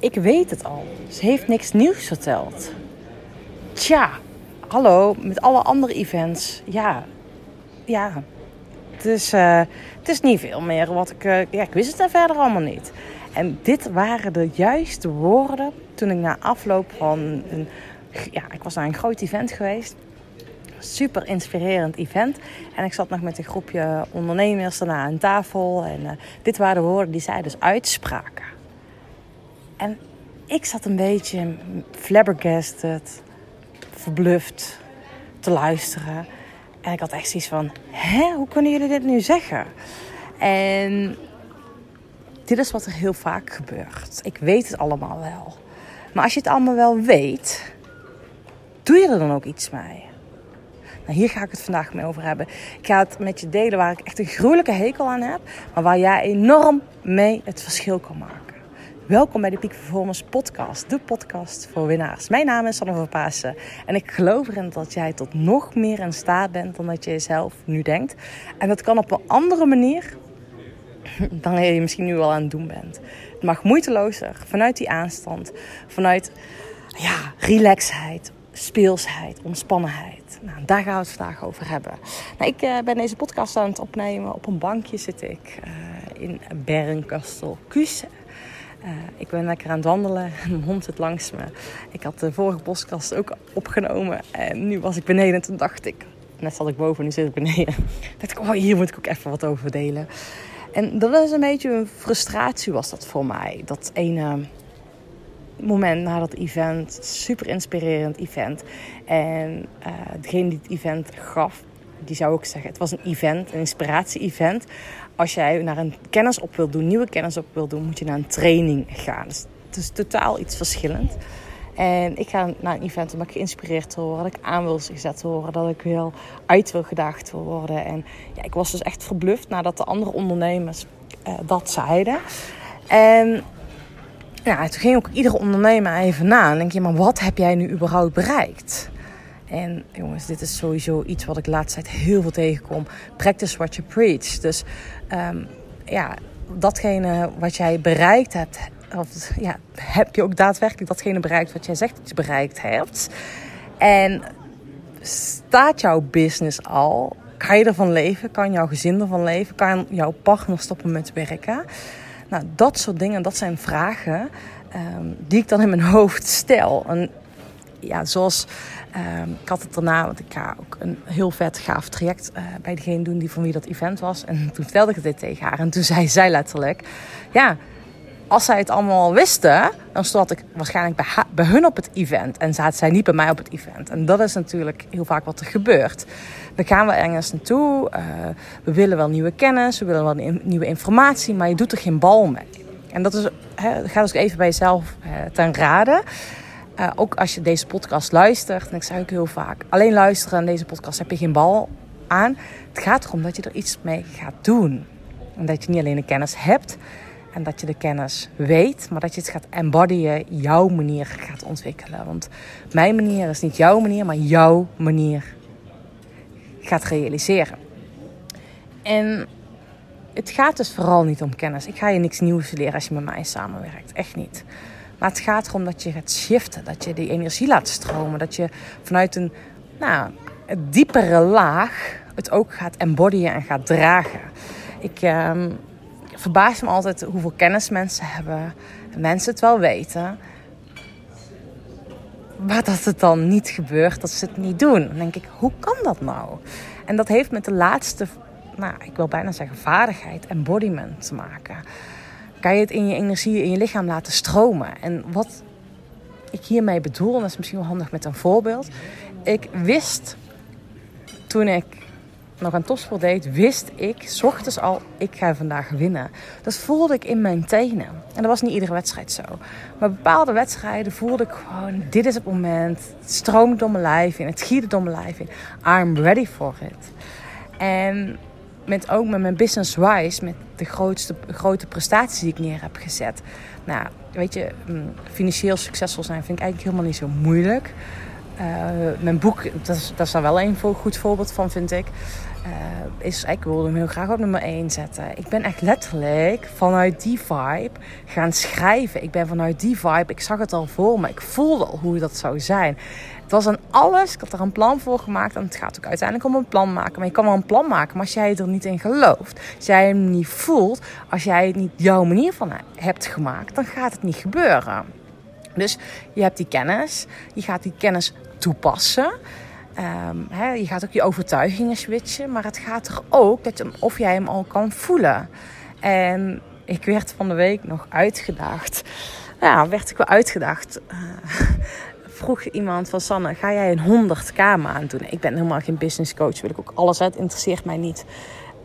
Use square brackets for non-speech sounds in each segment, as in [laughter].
ik weet het al. Ze heeft niks nieuws verteld. Tja, hallo, met alle andere events. Ja, ja. Het is, uh, het is niet veel meer wat ik... Uh, ja, ik wist het er verder allemaal niet. En dit waren de juiste woorden toen ik na afloop van een... Ja, ik was naar een groot event geweest. Super inspirerend event. En ik zat nog met een groepje ondernemers daarna aan tafel. En uh, dit waren de woorden die zij dus uitspraken. En ik zat een beetje flabbergasted, verbluft te luisteren. En ik had echt zoiets van: hè, hoe kunnen jullie dit nu zeggen? En dit is wat er heel vaak gebeurt. Ik weet het allemaal wel. Maar als je het allemaal wel weet, doe je er dan ook iets mee? Nou, hier ga ik het vandaag mee over hebben. Ik ga het met je delen waar ik echt een gruwelijke hekel aan heb, maar waar jij enorm mee het verschil kan maken. Welkom bij de Peak Performance Podcast, de podcast voor winnaars. Mijn naam is Sanne van Pasen en ik geloof erin dat jij tot nog meer in staat bent dan dat je zelf nu denkt. En dat kan op een andere manier dan je misschien nu al aan het doen bent. Het mag moeitelozer, vanuit die aanstand, vanuit ja, relaxheid, speelsheid, ontspannenheid. Nou, daar gaan we het vandaag over hebben. Nou, ik uh, ben deze podcast aan het opnemen. Op een bankje zit ik uh, in Bernkastel Kuus. Uh, ik ben lekker aan het wandelen. [laughs] Mijn hond zit langs me. Ik had de vorige podcast ook opgenomen. En nu was ik beneden en toen dacht ik... Net zat ik boven, nu zit ik beneden. [laughs] dacht ik, oh, hier moet ik ook even wat over delen. En dat was een beetje een frustratie was dat voor mij. Dat ene moment na dat event. Super inspirerend event. En uh, degene die het event gaf, die zou ook zeggen... Het was een event, een inspiratie-event als jij naar een kennis op wil doen, nieuwe kennis op wil doen, moet je naar een training gaan. Dus het is totaal iets verschillend. En ik ga naar een event omdat geïnspireerd wil worden, dat ik aan wil gezet worden, dat ik wil uit wil gedaagd worden. En ja, ik was dus echt verbluft nadat de andere ondernemers uh, dat zeiden. En ja, toen ging ook iedere ondernemer even na. En denk je, maar wat heb jij nu überhaupt bereikt? En jongens, dit is sowieso iets wat ik de laatste tijd heel veel tegenkom. Practice what you preach. Dus um, ja, datgene wat jij bereikt hebt, of ja, heb je ook daadwerkelijk datgene bereikt wat jij zegt dat je bereikt hebt? En staat jouw business al? Kan je ervan leven? Kan jouw gezin ervan leven? Kan jouw partner stoppen met werken? Nou, dat soort dingen, dat zijn vragen um, die ik dan in mijn [laughs] hoofd stel. En ja, zoals um, ik had het daarna, want ik ga ook een heel vet gaaf traject uh, bij degene doen die van wie dat event was. En toen vertelde ik dit tegen haar. En toen zei zij letterlijk: Ja, als zij het allemaal al wisten, dan stond ik waarschijnlijk bij, bij hun op het event. En zaten zij niet bij mij op het event. En dat is natuurlijk heel vaak wat er gebeurt. Dan gaan we ergens naartoe. Uh, we willen wel nieuwe kennis, we willen wel nieuwe informatie, maar je doet er geen bal mee. En dat is, he, ga dus even bij jezelf uh, ten raden. Uh, ook als je deze podcast luistert, en ik zeg ook heel vaak: alleen luisteren aan deze podcast heb je geen bal aan. Het gaat erom dat je er iets mee gaat doen. En dat je niet alleen de kennis hebt en dat je de kennis weet, maar dat je het gaat embodyen, jouw manier gaat ontwikkelen. Want mijn manier is niet jouw manier, maar jouw manier gaat realiseren. En het gaat dus vooral niet om kennis. Ik ga je niks nieuws leren als je met mij samenwerkt. Echt niet. Maar het gaat erom dat je gaat shiften. Dat je die energie laat stromen. Dat je vanuit een nou, diepere laag het ook gaat embodyen en gaat dragen. Ik um, verbaas me altijd hoeveel kennis mensen hebben. Mensen het wel weten. Maar dat het dan niet gebeurt, dat ze het niet doen. Dan denk ik, hoe kan dat nou? En dat heeft met de laatste, nou, ik wil bijna zeggen vaardigheid, embodiment te maken kan je het in je energie, in je lichaam laten stromen. En wat ik hiermee bedoel, en dat is misschien wel handig met een voorbeeld. Ik wist toen ik nog een topsport deed, wist ik, s ochtends al, ik ga vandaag winnen. Dat voelde ik in mijn tenen. En dat was niet iedere wedstrijd zo. Maar bepaalde wedstrijden voelde ik gewoon, dit is het moment. Het stroomt door mijn lijf in, het giet door mijn lijf in. I'm ready for it. En met ook met mijn business wise, met de grootste, grote prestaties die ik neer heb gezet. Nou, weet je, mm, financieel succesvol zijn vind ik eigenlijk helemaal niet zo moeilijk. Mijn boek, dat is, dat is wel een goed voorbeeld van, vind ik. is, ik wilde hem heel graag op nummer 1 zetten. Ik ben echt letterlijk vanuit die vibe gaan schrijven. Ik ben vanuit die vibe, ik zag het al voor me. Ik voelde al hoe dat zou zijn. Het was aan alles. Ik had er een plan voor gemaakt. En het gaat ook uiteindelijk om een plan maken. Maar je kan wel een plan maken. Maar als jij er niet in gelooft. Als jij hem niet voelt. Als jij het niet jouw manier van hebt gemaakt. Dan gaat het niet gebeuren. Dus je hebt die kennis. Je gaat die kennis toepassen. Um, je gaat ook je overtuigingen switchen. Maar het gaat er ook dat je, of jij hem al kan voelen. En ik werd van de week nog uitgedaagd. Ja, werd ik wel uitgedaagd. Uh, [laughs] vroeg iemand van Sanne, ga jij een 100k maand doen? Ik ben helemaal geen business coach, wil ik ook alles uit. Interesseert mij niet.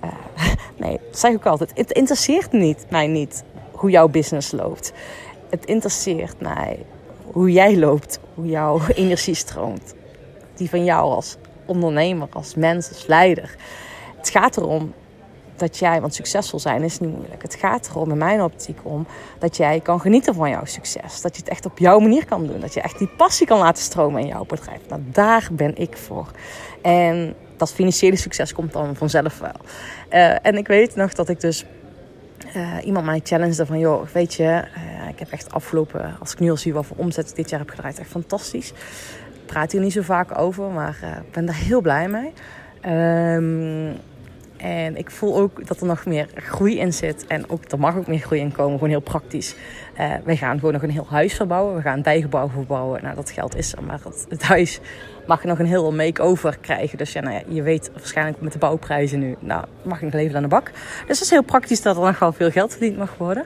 Uh, [laughs] nee, dat zeg ik altijd. Het interesseert niet, mij niet hoe jouw business loopt. Het interesseert mij hoe jij loopt, hoe jouw [laughs] energie stroomt. Die van jou als ondernemer, als mens, als leider. Het gaat erom dat jij, want succesvol zijn is niet moeilijk. Het gaat erom, in mijn optiek, om dat jij kan genieten van jouw succes. Dat je het echt op jouw manier kan doen. Dat je echt die passie kan laten stromen in jouw bedrijf. Nou, daar ben ik voor. En dat financiële succes komt dan vanzelf wel. Uh, en ik weet nog dat ik dus uh, iemand mij challengede van, joh, weet je, uh, ik heb echt afgelopen, als ik nu al zie wat voor omzet ik dit jaar heb gedraaid, echt fantastisch. Ik praat hier niet zo vaak over, maar ik ben daar heel blij mee. Um, en ik voel ook dat er nog meer groei in zit. En ook, er mag ook meer groei in komen. Gewoon heel praktisch. Uh, wij gaan gewoon nog een heel huis verbouwen. We gaan een bijgebouw verbouwen. Nou, dat geld is er. Maar het, huis mag nog een heel make-over krijgen. Dus ja, nou ja, je weet waarschijnlijk met de bouwprijzen nu. Nou, mag ik nog leven aan de bak. Dus het is heel praktisch dat er nog wel veel geld verdiend mag worden.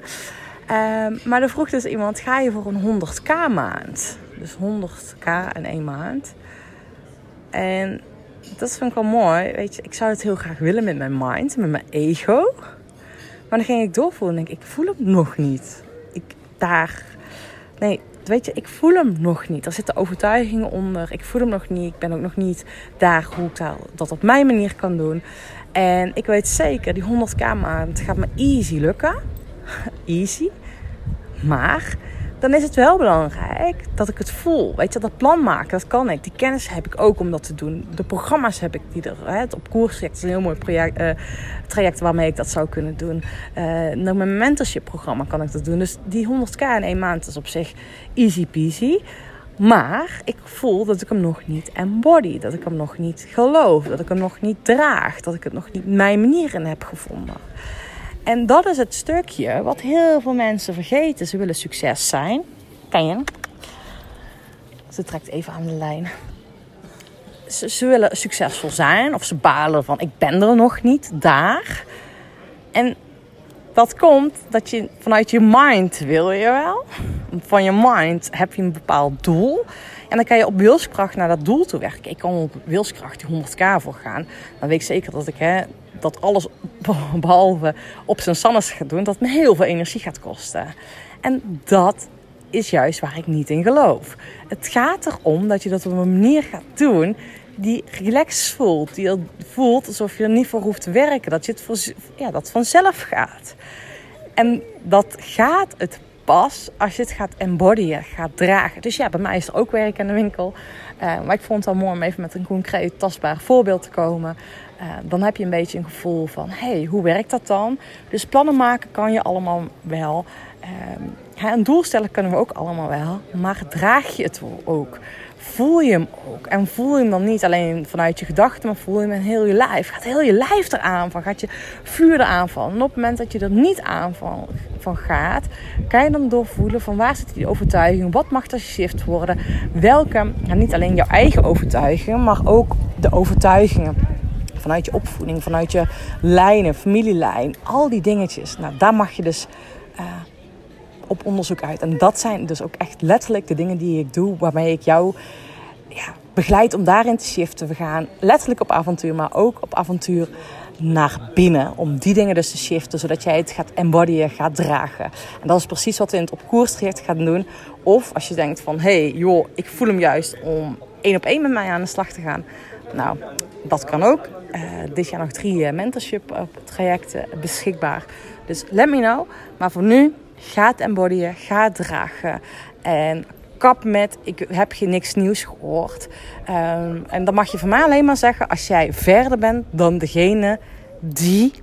Uh, maar er vroeg dus iemand, ga je voor een 100k maand? Dus 100k in één maand. En dat vind ik wel mooi. Weet je, ik zou het heel graag willen met mijn mind, met mijn ego. Maar dan ging ik doorvoelen en denk ik, ik voel hem nog niet. Ik daar. Nee, weet je, ik voel hem nog niet. Er zitten overtuigingen onder. Ik voel hem nog niet. Ik ben ook nog niet daar hoe ik dat op mijn manier kan doen. En ik weet zeker, die 100k maand gaat me easy lukken. [laughs] easy. Maar dan is het wel belangrijk dat ik het voel. Weet je, dat plan maken, dat kan ik. Die kennis heb ik ook om dat te doen. De programma's heb ik die er. Hè, het op koers is een heel mooi project, uh, traject waarmee ik dat zou kunnen doen. Uh, mijn mentorship programma kan ik dat doen. Dus die 100k in één maand is op zich easy peasy. Maar ik voel dat ik hem nog niet embody. Dat ik hem nog niet geloof. Dat ik hem nog niet draag. Dat ik het nog niet mijn manier in heb gevonden. En dat is het stukje wat heel veel mensen vergeten. Ze willen succes zijn. Kan je? Ze trekt even aan de lijn. Ze, willen succesvol zijn. Of ze balen van ik ben er nog niet daar. En dat komt dat je vanuit je mind wil je wel. Van je mind heb je een bepaald doel. En dan kan je op wilskracht naar dat doel toe werken. Ik kan op wilskracht die 100k voor gaan. Dan weet ik zeker dat ik hè, dat alles [laughs] behalve op zijn sannes gaat doen, dat me heel veel energie gaat kosten. En dat is juist waar ik niet in geloof. Het gaat erom dat je dat op een manier gaat doen die relaxed voelt. Die voelt alsof je er niet voor hoeft te werken. Dat je het voor, ja, dat vanzelf gaat. En dat gaat het pas als je het gaat embodyen, gaat dragen. Dus ja, bij mij is er ook werk in de winkel. Uh, maar ik vond het wel mooi om even met een concreet, tastbaar voorbeeld te komen. Uh, dan heb je een beetje een gevoel van, hey, hoe werkt dat dan? Dus plannen maken kan je allemaal wel. Uh, een doel stellen kunnen we ook allemaal wel. Maar draag je het ook? Voel je hem ook. En voel je hem dan niet alleen vanuit je gedachten, maar voel je hem in heel je lijf. Gaat heel je lijf eraan van, gaat je vuur eraan van. En op het moment dat je er niet aan van, gaat, kan je dan doorvoelen van waar zit die overtuiging, wat mag er shift worden, welke, niet alleen jouw eigen overtuigingen, maar ook de overtuigingen vanuit je opvoeding, vanuit je lijnen, familielijn, al die dingetjes. Nou, daar mag je dus uh, op onderzoek uit. En dat zijn dus ook echt letterlijk de dingen die ik doe, waarmee ik jou ja, begeleid om daarin te shiften. We gaan letterlijk op avontuur, maar ook op avontuur naar binnen. Om die dingen dus te shiften, zodat jij het gaat embodyen, gaat dragen. En dat is precies wat we in het op koers traject gaan doen. Of als je denkt van, hey, joh, ik voel hem juist om één op één met mij aan de slag te gaan. Nou, dat kan ook. Uh, dit jaar nog drie uh, mentorship trajecten beschikbaar. Dus let me know. Maar voor nu, ga het embodyen, ga het dragen. En kap met, ik heb je niks nieuws gehoord. Ehm, en dan mag je van mij alleen maar zeggen als jij verder bent dan degene die,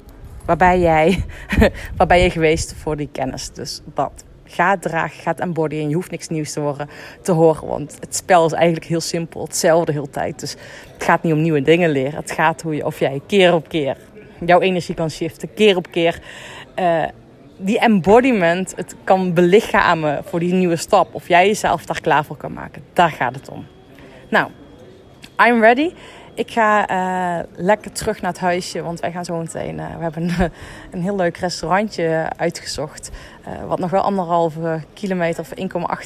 waarbij jij, [laughs] waarbij je geweest voor die kennis. Dus dat. Ga dragen, ga embodyen en je hoeft niks nieuws te horen, te horen. Want het spel is eigenlijk heel simpel, hetzelfde de hele tijd. Dus het gaat niet om nieuwe dingen leren. Het gaat hoe je, of jij keer op keer jouw energie kan shiften, keer op keer. Uh, die embodiment het kan belichamen voor die nieuwe stap. Of jij jezelf daar klaar voor kan maken. Daar gaat het om. Nou, I'm ready. Ik ga uh, lekker terug naar het huisje, want wij gaan zo meteen. Uh, we hebben een, [laughs] een, heel leuk restaurantje uitgezocht. Uh, wat nog wel anderhalve kilometer of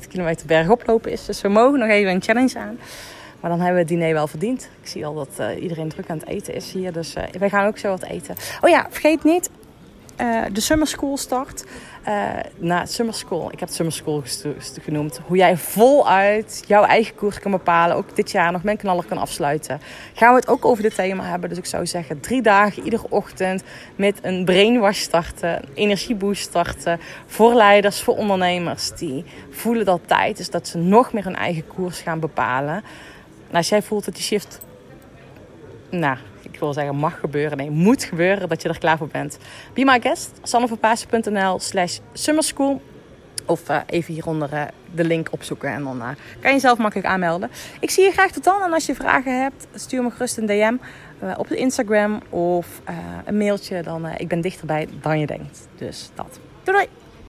1,8 kilometer bergop lopen is. Dus we mogen nog even een challenge aan. Maar dan hebben we het diner wel verdiend. Ik zie al dat iedereen druk aan het eten is hier. Dus wij gaan ook zo wat eten. Oh ja, vergeet niet, uh, de summer school start. Uh, nou, summer school, ik heb summer school genoemd. Hoe jij voluit jouw eigen koers kan bepalen. Ook dit jaar nog mijn knaller kan afsluiten. Gaan we het ook over dit thema hebben. Dus ik zou zeggen drie dagen iedere ochtend met een brainwash starten. Energieboost starten. Voor leiders, voor ondernemers. Die voelen dat tijd is dat ze nog meer hun eigen koers gaan bepalen. Als jij voelt dat die shift... Nou, ik wil zeggen mag gebeuren. Nee, moet gebeuren dat je er klaar voor bent. Be my guest. sanneverpaasen.nl slash summerschool. Of uh, even hieronder uh, de link opzoeken en dan uh, kan je jezelf makkelijk aanmelden. Ik zie je graag tot dan. En als je vragen hebt, stuur me gerust een DM op Instagram of een mailtje. Dan ik ben dichterbij dan je denkt. Dus dat. Doei doei!